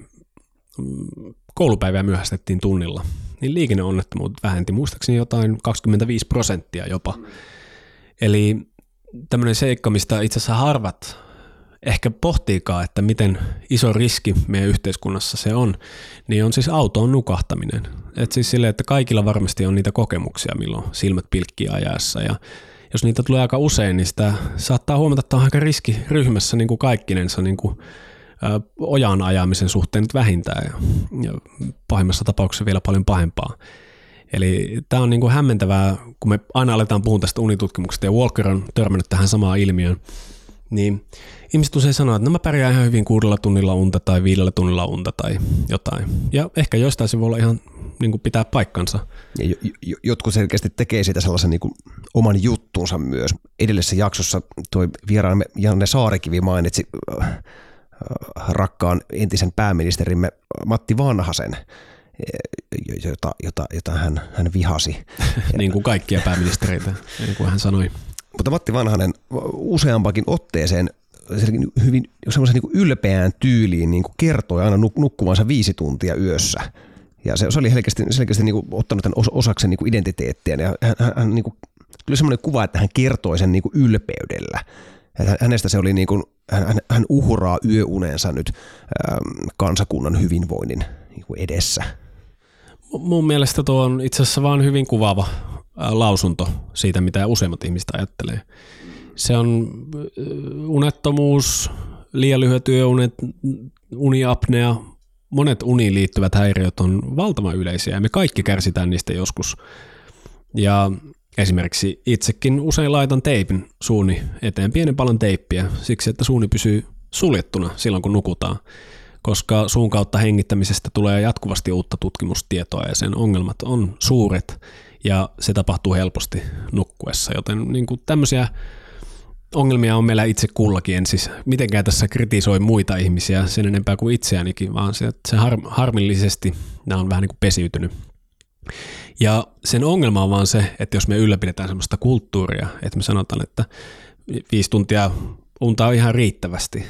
Speaker 2: koulupäivää myöhästettiin tunnilla, niin liikenneonnettomuudet vähenti muistaakseni jotain 25 prosenttia jopa. Eli tämmöinen seikka, mistä itse asiassa harvat ehkä pohtiikaan, että miten iso riski meidän yhteiskunnassa se on, niin on siis autoon nukahtaminen. Et siis sille, että kaikilla varmasti on niitä kokemuksia, milloin silmät pilkkii ajassa ja jos niitä tulee aika usein, niin sitä saattaa huomata, että on aika riski ryhmässä niin kuin kaikkinensa niin kuin, ä, ojan ajamisen suhteen nyt vähintään ja pahimmassa tapauksessa vielä paljon pahempaa. Eli tämä on niin kuin hämmentävää, kun me aina aletaan puhua tästä unitutkimuksesta ja Walker on törmännyt tähän samaan ilmiöön, niin ihmiset usein sanoo, että no mä pärjään ihan hyvin kuudella tunnilla unta tai viidellä tunnilla unta tai jotain. Ja ehkä joistain se voi olla ihan niin kuin pitää paikkansa.
Speaker 1: Ja jotkut selkeästi tekee siitä sellaisen niin kuin oman juttunsa myös. Edellisessä jaksossa tuo vieraamme Janne Saarikivi mainitsi äh, äh, rakkaan entisen pääministerimme Matti Vanhasen, jota, jota, jota hän, hän vihasi.
Speaker 2: niin kuin kaikkia pääministereitä, niin kuin hän sanoi.
Speaker 1: Mutta Matti Vanhanen useampakin otteeseen hyvin semmoisen niin ylpeään tyyliin niin kuin kertoi aina nukkuvansa viisi tuntia yössä. Ja se, se oli selkeästi, selkeästi niin kuin ottanut tämän osaksi niin identiteettiä. Ja hän, hän, hän niin kuin, kyllä semmoinen kuva, että hän kertoi sen niin kuin ylpeydellä. Että hänestä se oli niin kuin, hän, hän uhraa yöunensa nyt ähm, kansakunnan hyvinvoinnin niin kuin edessä.
Speaker 2: Mun mielestä tuo on itse asiassa vaan hyvin kuvaava lausunto siitä, mitä useimmat ihmiset ajattelee. Se on unettomuus, liian lyhyet yöunet, uniapnea, monet uniin liittyvät häiriöt on valtavan yleisiä ja me kaikki kärsitään niistä joskus. Ja esimerkiksi itsekin usein laitan teipin suuni eteen, pienen paljon teippiä, siksi että suuni pysyy suljettuna silloin kun nukutaan, koska suun kautta hengittämisestä tulee jatkuvasti uutta tutkimustietoa ja sen ongelmat on suuret ja se tapahtuu helposti nukkuessa, joten niin kuin tämmöisiä ongelmia on meillä itse kullakin. En siis mitenkään tässä kritisoi muita ihmisiä sen enempää kuin itseänikin, vaan se, se har, harmillisesti nämä on vähän niin kuin pesiytynyt. Ja sen ongelma on vaan se, että jos me ylläpidetään sellaista kulttuuria, että me sanotaan, että viisi tuntia unta on ihan riittävästi.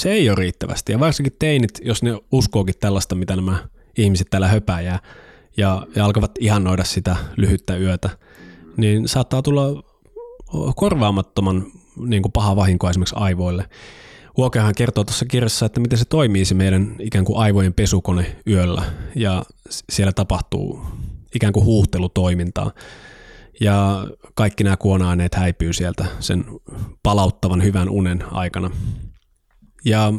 Speaker 2: Se ei ole riittävästi. Ja varsinkin teinit, jos ne uskookin tällaista, mitä nämä ihmiset täällä höpääjää, ja, ja alkavat ihannoida sitä lyhyttä yötä, niin saattaa tulla korvaamattoman niin kuin paha vahinko esimerkiksi aivoille. Walkerhan kertoo tuossa kirjassa, että miten se toimii se meidän ikään kuin aivojen pesukone yöllä ja siellä tapahtuu ikään kuin huuhtelutoimintaa. Ja kaikki nämä kuona-aineet häipyy sieltä sen palauttavan hyvän unen aikana. Ja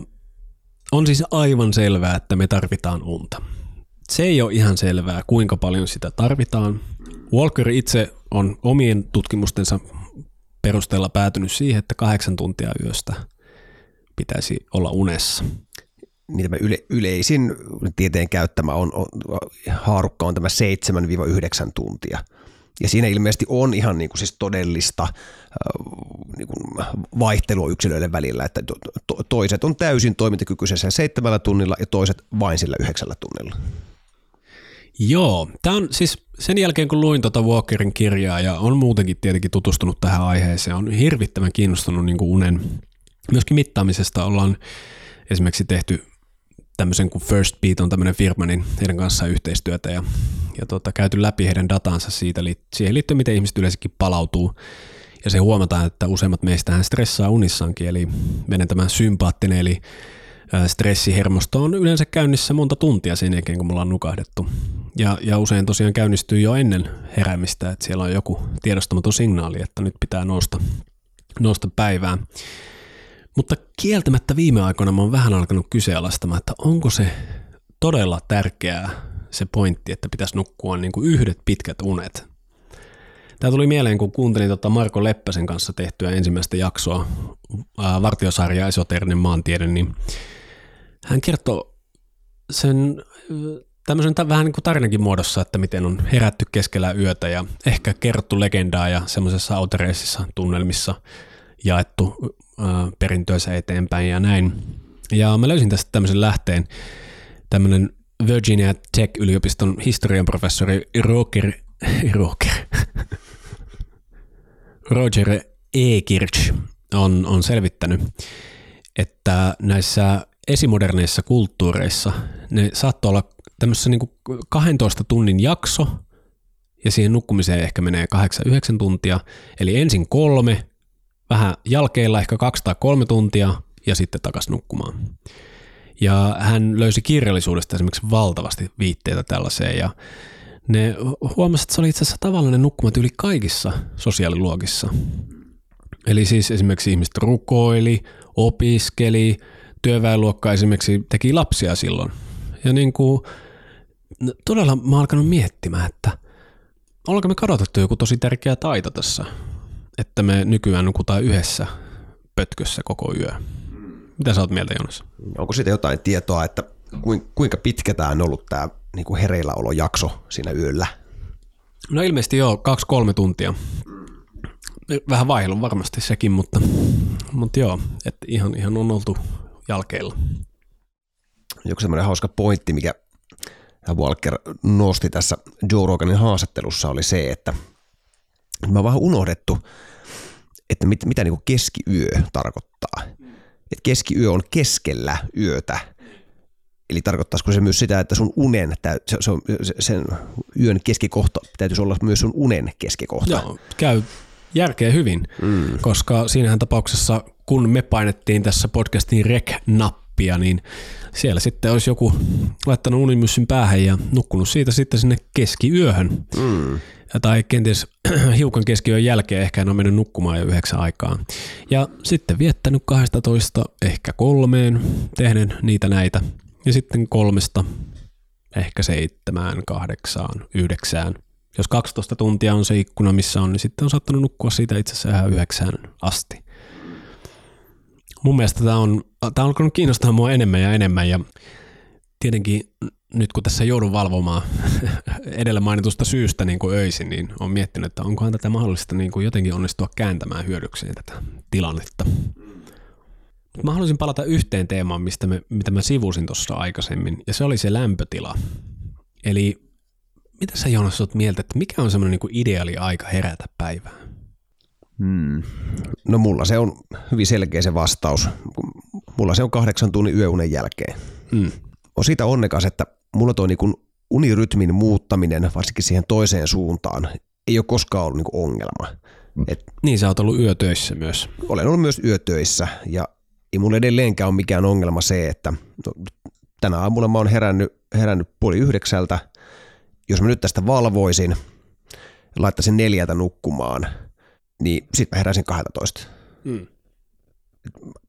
Speaker 2: on siis aivan selvää, että me tarvitaan unta. Se ei ole ihan selvää, kuinka paljon sitä tarvitaan. Walker itse on omien tutkimustensa perusteella päätynyt siihen, että kahdeksan tuntia yöstä pitäisi olla unessa.
Speaker 1: Niin tämä yle, yleisin tieteen käyttämä on, on, haarukka on tämä 7-9 tuntia. Ja siinä ilmeisesti on ihan niin kuin siis todellista niin kuin vaihtelua yksilöiden välillä, että to, to, toiset on täysin toimintakykyisessä seitsemällä tunnilla ja toiset vain sillä yhdeksällä tunnilla.
Speaker 2: Joo, tämä on siis sen jälkeen kun luin tuota Walkerin kirjaa ja on muutenkin tietenkin tutustunut tähän aiheeseen, on hirvittävän kiinnostunut niin kuin unen myöskin mittaamisesta. Ollaan esimerkiksi tehty tämmöisen kuin First Beat on tämmöinen firma, niin heidän kanssaan yhteistyötä ja, ja tota, käyty läpi heidän datansa siitä, siihen liittyen, miten ihmiset yleensäkin palautuu. Ja se huomataan, että useimmat meistä stressaa unissaankin, eli meidän tämä sympaattinen, eli stressihermosto on yleensä käynnissä monta tuntia sen jälkeen, kun me ollaan nukahdettu. Ja, ja usein tosiaan käynnistyy jo ennen heräämistä, että siellä on joku tiedostamaton signaali, että nyt pitää nousta, nousta päivään. Mutta kieltämättä viime aikoina mä oon vähän alkanut kyseenalaistamaan, että onko se todella tärkeää se pointti, että pitäisi nukkua niin kuin yhdet pitkät unet. Tämä tuli mieleen, kun kuuntelin tota Marko Leppäsen kanssa tehtyä ensimmäistä jaksoa, vartiosarja Esoterinen maantiede, niin hän kertoo sen tämmöisen vähän niin kuin tarinankin muodossa, että miten on herätty keskellä yötä ja ehkä kerrottu legendaa ja semmoisessa autoreississa tunnelmissa jaettu perintöönsä eteenpäin ja näin. Ja mä löysin tästä tämmöisen lähteen, tämmöinen Virginia Tech-yliopiston historian professori Roger, Roger, Roger Ekirch on, on selvittänyt, että näissä esimoderneissa kulttuureissa ne saattoi olla tämmöisessä niin kuin 12 tunnin jakso, ja siihen nukkumiseen ehkä menee 8-9 tuntia, eli ensin kolme, vähän jälkeellä ehkä 2 tai kolme tuntia, ja sitten takaisin nukkumaan. Ja hän löysi kirjallisuudesta esimerkiksi valtavasti viitteitä tällaiseen, ja ne huomasivat, että se oli itse asiassa tavallinen nukkumat yli kaikissa sosiaaliluokissa. Eli siis esimerkiksi ihmiset rukoili, opiskeli, työväenluokka esimerkiksi teki lapsia silloin. Ja niin kuin, no, todella mä oon alkanut miettimään, että ollaanko me kadotettu joku tosi tärkeä taito tässä, että me nykyään nukutaan yhdessä pötkössä koko yö. Mitä sä oot mieltä, Jonas?
Speaker 1: Onko siitä jotain tietoa, että kuinka pitkä tämä on ollut tämä niin hereilläolojakso siinä yöllä?
Speaker 2: No ilmeisesti joo, kaksi-kolme tuntia. Vähän vaihelu varmasti sekin, mutta, mutta joo, että ihan, ihan on oltu jalkeilla.
Speaker 1: Joku semmoinen hauska pointti, mikä Walker nosti tässä Joe Roganin haastattelussa oli se, että me on vähän unohdettu, että mit, mitä niin keskiyö tarkoittaa. että keskiyö on keskellä yötä. Eli tarkoittaisiko se myös sitä, että sun unen, se, se on, sen yön keskikohta täytyisi olla myös sun unen keskikohta?
Speaker 2: Joo, käy järkeä hyvin, mm. koska siinähän tapauksessa, kun me painettiin tässä podcastin rec-nappia, niin siellä sitten olisi joku laittanut unimyssyn päähän ja nukkunut siitä sitten sinne keskiyöhön. Mm. Tai kenties hiukan keskiyön jälkeen ehkä en ole mennyt nukkumaan jo yhdeksän aikaan. Ja sitten viettänyt 12 ehkä kolmeen, tehden niitä näitä. Ja sitten kolmesta ehkä seitsemään, kahdeksaan, yhdeksään. Jos 12 tuntia on se ikkuna, missä on, niin sitten on saattanut nukkua siitä itse asiassa ihan yhdeksään asti. Mun mielestä tämä on, tämä on alkanut kiinnostaa mua enemmän ja enemmän ja tietenkin nyt kun tässä joudun valvomaan edellä mainitusta syystä niin kuin öisin, niin on miettinyt, että onkohan tätä mahdollista niin kuin jotenkin onnistua kääntämään hyödykseen tätä tilannetta. Mutta mä haluaisin palata yhteen teemaan, mistä me, mitä mä sivusin tuossa aikaisemmin, ja se oli se lämpötila. Eli mitä sä Joonas oot mieltä, että mikä on semmoinen niin ideaali aika herätä päivään?
Speaker 1: Hmm. No mulla se on hyvin selkeä se vastaus. Mulla se on kahdeksan tunnin yöunen jälkeen. Hmm. On siitä onnekas, että mulla tuo niin unirytmin muuttaminen, varsinkin siihen toiseen suuntaan, ei ole koskaan ollut niin ongelma.
Speaker 2: Et, niin sä oot ollut yötöissä myös.
Speaker 1: Olen ollut myös yötöissä ja ei mulla edelleenkään ole mikään ongelma se, että no, tänä aamulla mä oon herännyt, herännyt puoli yhdeksältä. Jos mä nyt tästä valvoisin, laittaisin neljältä nukkumaan, niin sitten mä heräsin 12. Hmm.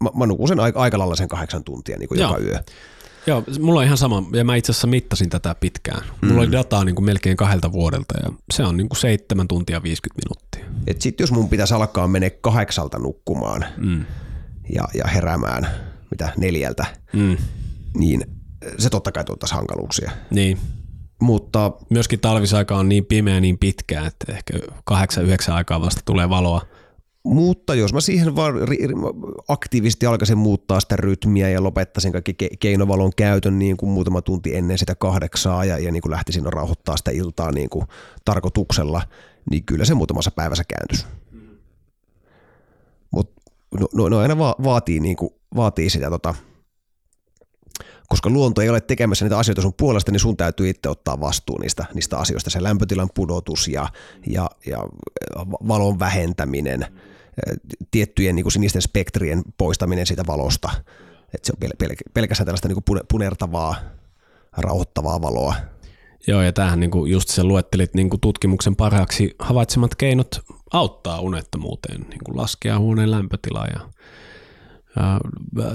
Speaker 1: Mä, mä nukun sen aika, aika lailla sen kahdeksan tuntia niin kuin joka yö.
Speaker 2: Joo, mulla on ihan sama, ja mä itse asiassa mittasin tätä pitkään. Mulla mm. oli dataa niin kuin melkein kahdelta vuodelta, ja se on niin kuin 7 tuntia 50 minuuttia.
Speaker 1: Et sit jos mun pitäisi alkaa mennä kahdeksalta nukkumaan mm. ja, ja heräämään mitä neljältä, mm. niin se totta kai tuottaisi hankaluuksia.
Speaker 2: Niin.
Speaker 1: Mutta
Speaker 2: myöskin talvisaika on niin pimeä niin pitkään, että ehkä 8-9 aikaa vasta tulee valoa.
Speaker 1: Mutta jos mä siihen vaan aktiivisesti alkaisin muuttaa sitä rytmiä ja lopettaisin kaikki keinovalon käytön niin kuin muutama tunti ennen sitä kahdeksaa ja, ja niin kuin lähtisin rauhoittaa sitä iltaa niin kuin tarkoituksella, niin kyllä se muutamassa päivässä kääntyisi. Mutta no, no, no aina va- vaatii, niin kuin, vaatii sitä tota, koska luonto ei ole tekemässä niitä asioita sun puolesta, niin sun täytyy itse ottaa vastuu niistä, niistä asioista. Se lämpötilan pudotus ja, ja, ja valon vähentäminen, tiettyjen niin kuin sinisten spektrien poistaminen siitä valosta. Et se on pel- pel- pelkästään tällaista niin kuin punertavaa, rauhoittavaa valoa.
Speaker 2: Joo, ja tämähän niin kuin just sä luettelit niin kuin tutkimuksen parhaaksi havaitsemat keinot auttaa unettomuuteen, niin kuin laskea huoneen lämpötilaa ja ja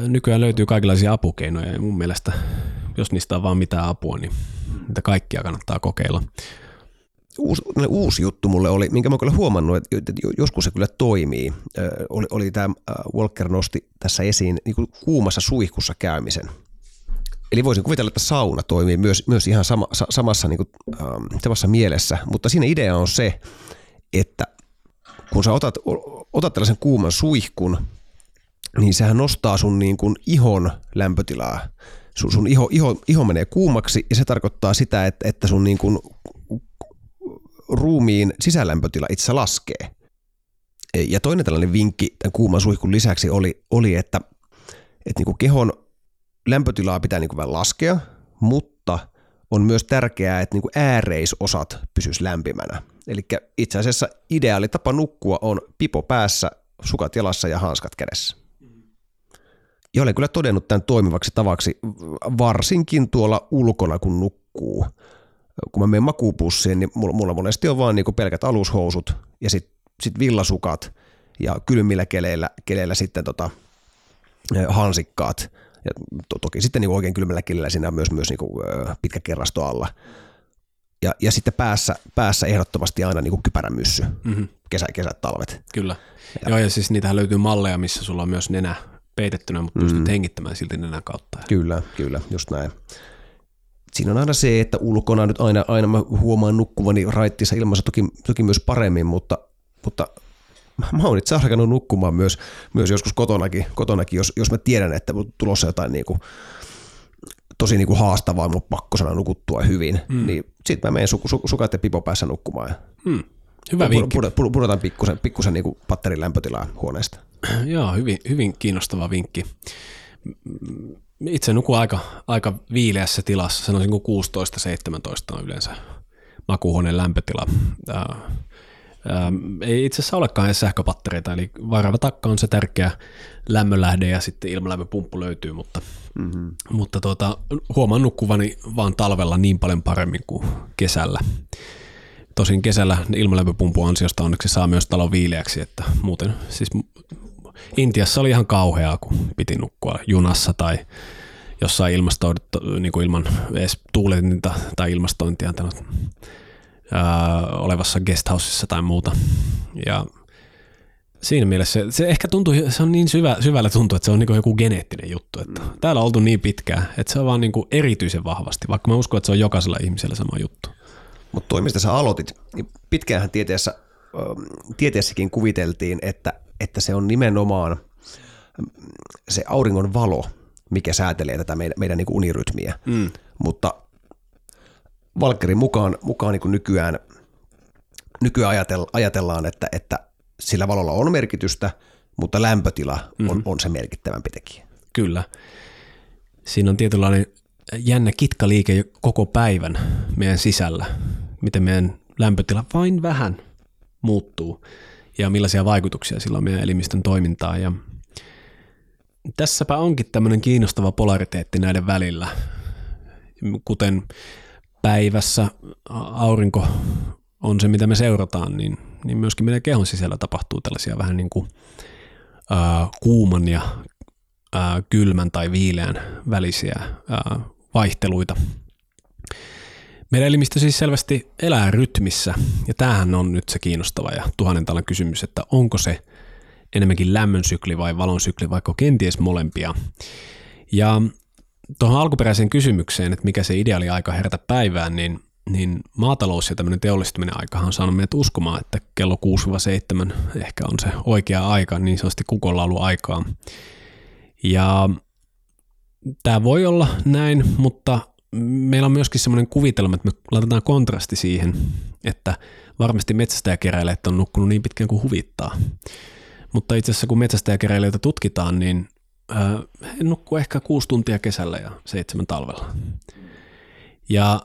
Speaker 2: nykyään löytyy kaikenlaisia apukeinoja ja mun mielestä, jos niistä on vaan mitään apua, niin niitä kaikkia kannattaa kokeilla.
Speaker 1: Uusi, uusi juttu mulle oli, minkä mä oon kyllä huomannut, että joskus se kyllä toimii. Oli, oli tämä Walker nosti tässä esiin niin kuin kuumassa suihkussa käymisen. Eli voisin kuvitella, että sauna toimii myös, myös ihan sama, samassa, niin kuin, ähm, samassa mielessä, mutta siinä idea on se, että kun sä otat, otat tällaisen kuuman suihkun, niin sehän nostaa sun niin kuin ihon lämpötilaa. Sun, sun iho, iho, iho menee kuumaksi ja se tarkoittaa sitä, että, että sun niin kuin ruumiin sisälämpötila itse laskee. Ja toinen tällainen vinkki tämän kuuman suihkun lisäksi oli, oli että, että niin kuin kehon lämpötilaa pitää niin kuin vähän laskea, mutta on myös tärkeää, että niin kuin ääreisosat pysyisi lämpimänä. Eli itse asiassa ideaali tapa nukkua on pipo päässä, sukat jalassa ja hanskat kädessä. Ja olen kyllä todennut tämän toimivaksi tavaksi varsinkin tuolla ulkona, kun nukkuu. Kun mä menen makuupussiin, niin mulla, mulla monesti on vaan niin pelkät alushousut ja sitten sit villasukat ja kylmillä keleillä, keleillä sitten tota, hansikkaat. Ja to, toki sitten niin oikein kylmällä keleillä siinä on myös, myös niin pitkä kerrasto alla. Ja, ja sitten päässä, päässä ehdottomasti aina niin kypärämyssy, mm-hmm. kesä, kesät, talvet.
Speaker 2: Kyllä. Ja. Joo, ja siis niitähän löytyy malleja, missä sulla on myös nenä peitettynä, mutta pystyt mm. hengittämään silti nenän kautta.
Speaker 1: Kyllä, kyllä, just näin. Siinä on aina se, että ulkona nyt aina, aina mä huomaan nukkuvani raittissa ilmassa toki, toki myös paremmin, mutta, mutta mä oon itse asiassa nukkumaan myös, myös joskus kotonakin, kotonakin jos, jos mä tiedän, että tulossa jotain niin kuin, tosi niin kuin haastavaa, mun pakko saada nukuttua hyvin, mm. niin sitten mä menen su, su, sukat ja pipo päässä nukkumaan.
Speaker 2: Mm. Hyvä vinkki.
Speaker 1: Pudotan pikkusen, pikkusen niin kuin patterin lämpötilaa huoneesta.
Speaker 2: Joo, hyvin, hyvin kiinnostava vinkki. Itse nukun aika, aika viileässä tilassa, sanoisin kuin 16-17 on yleensä makuuhuoneen lämpötila. Ää, ää, ei itse asiassa olekaan edes sähköpattereita, eli varava takka on se tärkeä lämmönlähde ja sitten ilmalämpöpumppu löytyy, mutta, mm-hmm. mutta tuota, huomaan nukkuvani vaan talvella niin paljon paremmin kuin kesällä. Tosin kesällä ilmalämpöpumpun ansiosta onneksi saa myös talon viileäksi, että muuten siis Intiassa oli ihan kauheaa, kun piti nukkua junassa tai jossain ilmastoidutta, niin kuin ilman edes tuuletinta tai ilmastointia ää, olevassa guesthouseissa tai muuta. Ja siinä mielessä se, se ehkä tuntuu, se on niin syvä, syvällä tuntuu, että se on niin joku geneettinen juttu. Että mm. Täällä on oltu niin pitkään, että se on vaan niin kuin erityisen vahvasti, vaikka mä uskon, että se on jokaisella ihmisellä sama juttu.
Speaker 1: Mutta toi, mistä sä aloitit, niin pitkäänhän tieteessä, tieteessäkin kuviteltiin, että, että se on nimenomaan se auringon valo, mikä säätelee tätä meidän, meidän niin unirytmiä. Mm. Mutta Valkkerin mukaan, mukaan niin nykyään, nykyään ajatellaan, että, että sillä valolla on merkitystä, mutta lämpötila mm-hmm. on, on se merkittävämpi tekijä.
Speaker 2: Kyllä. Siinä on tietynlainen jännä kitkaliike koko päivän meidän sisällä, miten meidän lämpötila vain vähän muuttuu ja millaisia vaikutuksia sillä on meidän elimistön toimintaan. Ja tässäpä onkin tämmöinen kiinnostava polariteetti näiden välillä, kuten päivässä aurinko on se, mitä me seurataan, niin, niin myöskin meidän kehon sisällä tapahtuu tällaisia vähän niin kuin ää, kuuman ja ää, kylmän tai viileän välisiä ää, vaihteluita. Meidän elimistö siis selvästi elää rytmissä, ja tämähän on nyt se kiinnostava ja tuhannen talan kysymys, että onko se enemmänkin lämmön sykli vai valon sykli, vaikka kenties molempia. Ja tuohon alkuperäiseen kysymykseen, että mikä se ideaali aika herätä päivään, niin, niin maatalous ja tämmöinen teollistuminen aikahan on saanut meidät uskomaan, että kello 6-7 ehkä on se oikea aika, niin sanotusti kukonlaulu aikaa. Ja tämä voi olla näin, mutta meillä on myöskin semmoinen kuvitelma, että me laitetaan kontrasti siihen, että varmasti metsästäjäkeräilijät on nukkunut niin pitkään kuin huvittaa. Mutta itse asiassa kun metsästäjäkeräilijöitä tutkitaan, niin he nukkuu ehkä kuusi tuntia kesällä ja seitsemän talvella. Ja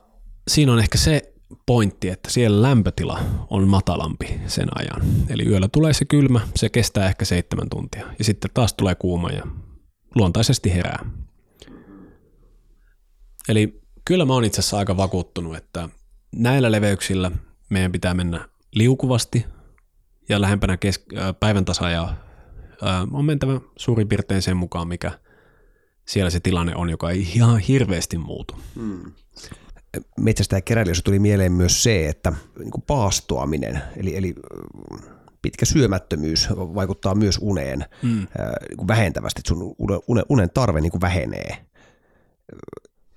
Speaker 2: siinä on ehkä se pointti, että siellä lämpötila on matalampi sen ajan. Eli yöllä tulee se kylmä, se kestää ehkä seitsemän tuntia. Ja sitten taas tulee kuuma ja luontaisesti herää. Eli kyllä mä oon itse asiassa aika vakuuttunut, että näillä leveyksillä meidän pitää mennä liukuvasti ja lähempänä kes- päivän ja on mentävä suurin piirtein sen mukaan, mikä siellä se tilanne on, joka ei ihan hirveästi muutu. Hmm.
Speaker 1: Metsästä ja keräilijöissä tuli mieleen myös se, että niin kuin paastoaminen, eli, eli pitkä syömättömyys vaikuttaa myös uneen hmm. niin kuin vähentävästi, että sun unen, unen tarve niin kuin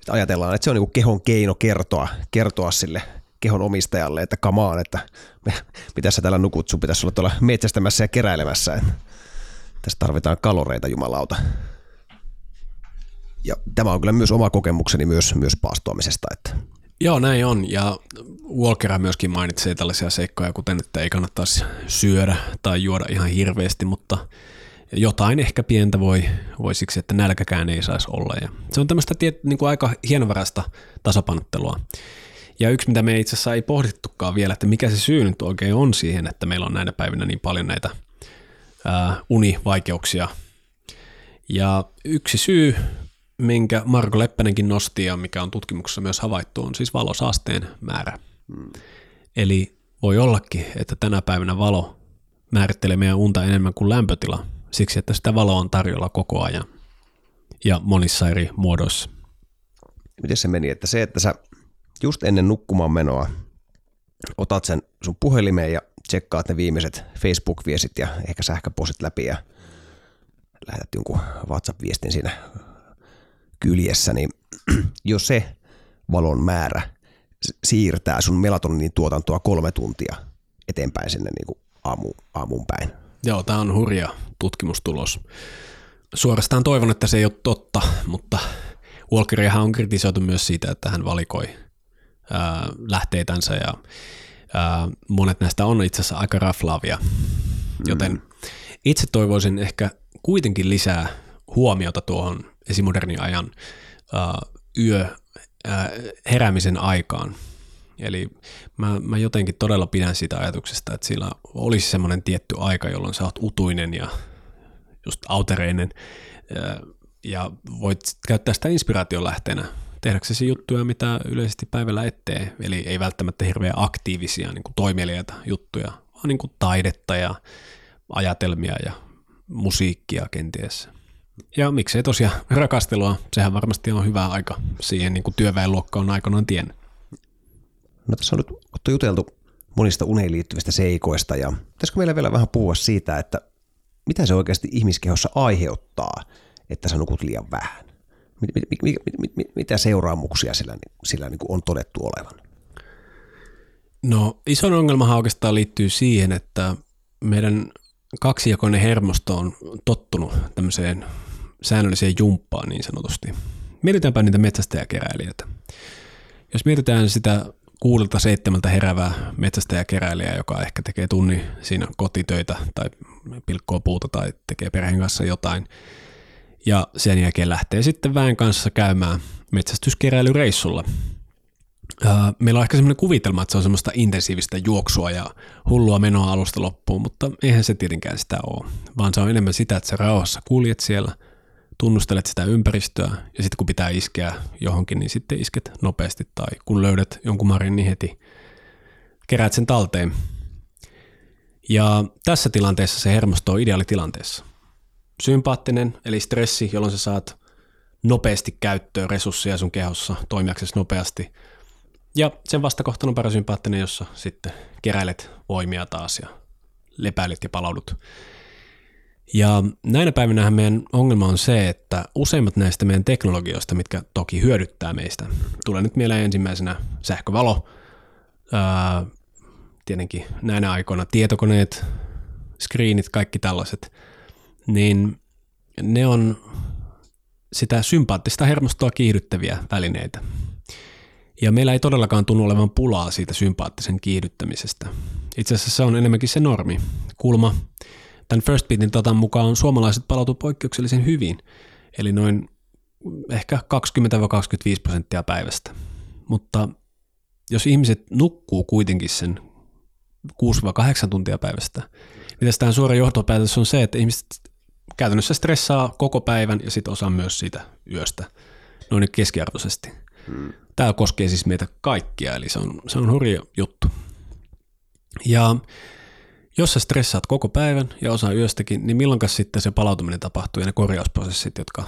Speaker 1: Ajatellaan, että se on niin kehon keino kertoa, kertoa sille kehon omistajalle, että kamaan, että mitä sä täällä nukut, sun pitäisi olla tuolla metsästämässä ja keräilemässä. Tässä tarvitaan kaloreita, jumalauta. Ja tämä on kyllä myös oma kokemukseni myös, myös paastoamisesta. Että.
Speaker 2: Joo, näin on. Ja Walker myöskin mainitsee tällaisia seikkoja, kuten että ei kannattaisi syödä tai juoda ihan hirveästi, mutta jotain ehkä pientä voi, voi siksi, että nälkäkään ei saisi olla. Ja se on tämmöistä tiet, niin kuin aika hienovaraista tasapainottelua. Ja yksi, mitä me itse asiassa ei pohdittukaan vielä, että mikä se syy nyt oikein on siihen, että meillä on näinä päivinä niin paljon näitä ää, univaikeuksia. Ja yksi syy, minkä Marko Leppänenkin nosti ja mikä on tutkimuksessa myös havaittu, on siis valosaasteen määrä. Hmm. Eli voi ollakin, että tänä päivänä valo määrittelee meidän unta enemmän kuin lämpötila, siksi että sitä valoa on tarjolla koko ajan ja monissa eri muodoissa.
Speaker 1: Miten se meni, että se, että sä just ennen nukkumaan menoa otat sen sun puhelimeen ja tsekkaat ne viimeiset Facebook-viestit ja ehkä sähköpostit läpi ja lähetät jonkun WhatsApp-viestin siinä kyljessä, niin jos se valon määrä siirtää sun melatoninin tuotantoa kolme tuntia eteenpäin sinne niin kuin aamu, aamun päin.
Speaker 2: Joo, tämä on hurja tutkimustulos. Suorastaan toivon, että se ei ole totta, mutta Walkerihan on kritisoitu myös siitä, että hän valikoi ää, lähteitänsä ja ää, monet näistä on itse asiassa aika raflaavia, joten mm. Itse toivoisin ehkä kuitenkin lisää huomiota tuohon esimodernin ajan uh, yö uh, heräämisen aikaan. Eli mä, mä jotenkin todella pidän siitä ajatuksesta, että sillä olisi semmoinen tietty aika, jolloin sä oot utuinen ja just autereinen ja voit käyttää sitä inspiraation lähteenä tehdäksesi juttuja, mitä yleisesti päivällä ettee. Eli ei välttämättä hirveän aktiivisia niin kuin toimeliaita juttuja, vaan niin kuin taidetta ja ajatelmia ja musiikkia kenties. Ja miksei tosiaan rakastelua, sehän varmasti on hyvä aika siihen, niin kuin työväenluokka on aikanaan tiennyt.
Speaker 1: No tässä on nyt Otto juteltu monista uneen liittyvistä seikoista ja pitäisikö meillä vielä vähän puhua siitä, että mitä se oikeasti ihmiskehossa aiheuttaa, että sä nukut liian vähän? Mit, mit, mit, mit, mit, mitä seuraamuksia sillä, sillä niin kuin on todettu olevan?
Speaker 2: No iso ongelma oikeastaan liittyy siihen, että meidän kaksijakoinen hermosto on tottunut tämmöiseen säännölliseen jumppaan niin sanotusti. Mietitäänpä niitä metsästäjäkeräilijöitä. Jos mietitään sitä kuudelta seitsemältä herävää metsästäjäkeräilijää, joka ehkä tekee tunni siinä kotitöitä tai pilkkoa puuta tai tekee perheen kanssa jotain, ja sen jälkeen lähtee sitten väen kanssa käymään metsästyskeräilyreissulla. Meillä on ehkä semmoinen kuvitelma, että se on semmoista intensiivistä juoksua ja hullua menoa alusta loppuun, mutta eihän se tietenkään sitä ole, vaan se on enemmän sitä, että sä rauhassa kuljet siellä, tunnustelet sitä ympäristöä ja sitten kun pitää iskeä johonkin, niin sitten isket nopeasti tai kun löydät jonkun marin, niin heti keräät sen talteen. Ja tässä tilanteessa se hermosto on ideaalitilanteessa. Sympaattinen, eli stressi, jolloin sä saat nopeasti käyttöön resursseja sun kehossa toimijaksesi nopeasti. Ja sen vastakohtana on parasympaattinen, jossa sitten keräilet voimia taas ja lepäilet ja palaudut. Ja näinä päivinä meidän ongelma on se, että useimmat näistä meidän teknologioista, mitkä toki hyödyttää meistä, tulee nyt mieleen ensimmäisenä sähkövalo, ää, tietenkin näinä aikoina tietokoneet, screenit, kaikki tällaiset, niin ne on sitä sympaattista hermostoa kiihdyttäviä välineitä. Ja meillä ei todellakaan tunnu olevan pulaa siitä sympaattisen kiihdyttämisestä. Itse asiassa se on enemmänkin se normi. Kulma Tämän First Beatin datan mukaan suomalaiset palautuivat poikkeuksellisen hyvin, eli noin ehkä 20-25 prosenttia päivästä. Mutta jos ihmiset nukkuu kuitenkin sen 6-8 tuntia päivästä, niin tästä suora johtopäätös on se, että ihmiset käytännössä stressaa koko päivän ja sitten osaa myös siitä yöstä noin keskiarvoisesti. Hmm. Tämä koskee siis meitä kaikkia, eli se on, se on hurja juttu. Ja jos sä stressaat koko päivän ja osaa yöstäkin, niin milloin sitten se palautuminen tapahtuu ja ne korjausprosessit, jotka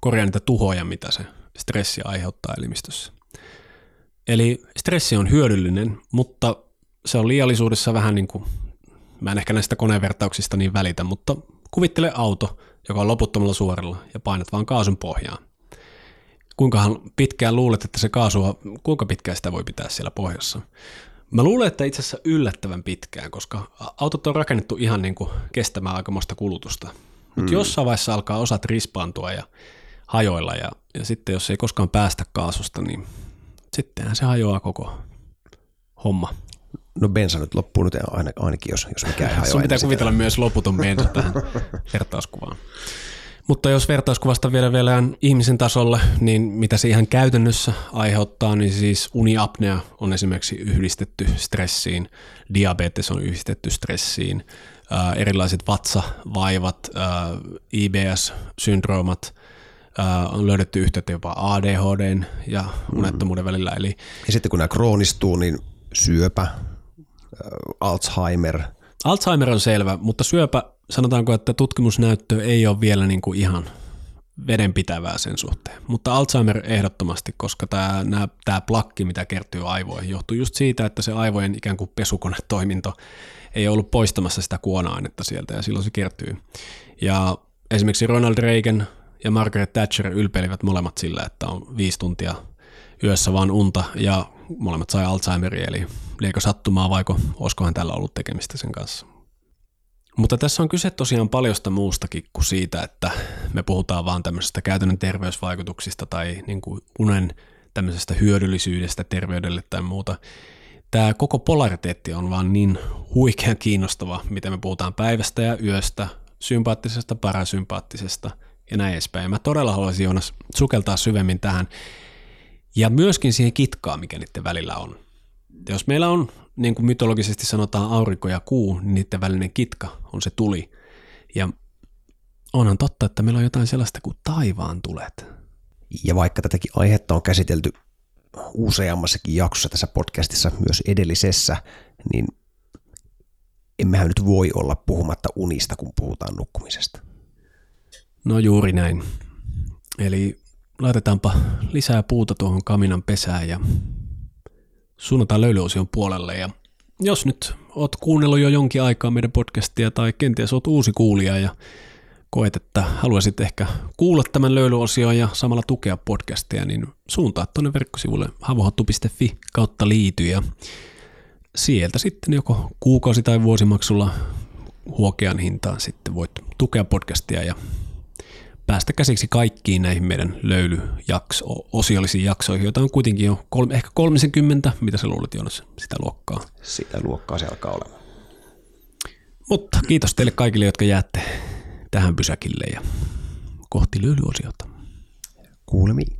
Speaker 2: korjaa niitä tuhoja, mitä se stressi aiheuttaa elimistössä. Eli stressi on hyödyllinen, mutta se on liiallisuudessa vähän niin kuin, mä en ehkä näistä konevertauksista niin välitä, mutta kuvittele auto, joka on loputtomalla suoralla ja painat vaan kaasun pohjaan. Kuinkahan pitkään luulet, että se kaasua, kuinka pitkään sitä voi pitää siellä pohjassa? Mä luulen, että itse asiassa yllättävän pitkään, koska autot on rakennettu ihan niin kuin kestämään aikamoista kulutusta. Mutta mm. jossain vaiheessa alkaa osat rispaantua ja hajoilla ja, ja sitten jos ei koskaan päästä kaasusta, niin sittenhän se hajoaa koko homma.
Speaker 1: No bensa nyt loppuu nyt ainakin, jos, jos mikään hajoaa.
Speaker 2: Sun pitää kuvitella myös loputon bensa tähän vertauskuvaan. Mutta jos vertauskuvasta vielä vielä ihmisen tasolle, niin mitä se ihan käytännössä aiheuttaa, niin siis uniapnea on esimerkiksi yhdistetty stressiin, diabetes on yhdistetty stressiin, ää, erilaiset vatsavaivat, ää, IBS-syndroomat, ää, on löydetty yhteyttä jopa ADHD ja unettomuuden välillä. Eli,
Speaker 1: ja sitten kun nämä kroonistuu, niin syöpä, Alzheimer.
Speaker 2: Alzheimer on selvä, mutta syöpä sanotaanko, että tutkimusnäyttö ei ole vielä niin kuin ihan vedenpitävää sen suhteen. Mutta Alzheimer ehdottomasti, koska tämä, nämä, tämä plakki, mitä kertyy aivoihin, johtuu just siitä, että se aivojen ikään kuin pesukonetoiminto ei ollut poistamassa sitä kuona-ainetta sieltä ja silloin se kertyy. Ja esimerkiksi Ronald Reagan ja Margaret Thatcher ylpeilivät molemmat sillä, että on viisi tuntia yössä vaan unta ja molemmat sai Alzheimeria, eli liekö sattumaa vaiko olisikohan tällä ollut tekemistä sen kanssa. Mutta tässä on kyse tosiaan paljosta muustakin kuin siitä, että me puhutaan vaan tämmöisestä käytännön terveysvaikutuksista tai niin kuin unen tämmöisestä hyödyllisyydestä terveydelle tai muuta. Tämä koko polariteetti on vaan niin huikean kiinnostava, miten me puhutaan päivästä ja yöstä, sympaattisesta, parasympaattisesta ja näin edespäin. Ja mä todella haluaisin Joonas sukeltaa syvemmin tähän ja myöskin siihen kitkaan, mikä niiden välillä on. Ja jos meillä on, niin kuin mytologisesti sanotaan, aurinko ja kuu, niin niiden välinen kitka on se tuli. Ja onhan totta, että meillä on jotain sellaista kuin taivaan tulet.
Speaker 1: Ja vaikka tätäkin aihetta on käsitelty useammassakin jaksossa tässä podcastissa, myös edellisessä, niin emmehän nyt voi olla puhumatta unista, kun puhutaan nukkumisesta.
Speaker 2: No juuri näin. Eli laitetaanpa lisää puuta tuohon kaminan pesään ja suunnataan löylyosion puolelle. Ja jos nyt oot kuunnellut jo jonkin aikaa meidän podcastia tai kenties oot uusi kuulija ja koet, että haluaisit ehkä kuulla tämän löylyosion ja samalla tukea podcastia, niin suuntaa tuonne verkkosivulle havohattu.fi kautta liity ja sieltä sitten joko kuukausi- tai vuosimaksulla huokean hintaan sitten voit tukea podcastia ja päästä käsiksi kaikkiin näihin meidän löylyjakso, osiallisiin jaksoihin, joita on kuitenkin jo kolme, ehkä 30, mitä sä luulet Jonas, sitä luokkaa.
Speaker 1: Sitä luokkaa se alkaa olemaan.
Speaker 2: Mutta kiitos teille kaikille, jotka jäätte tähän pysäkille ja kohti löylyosiota.
Speaker 1: Kuulemiin.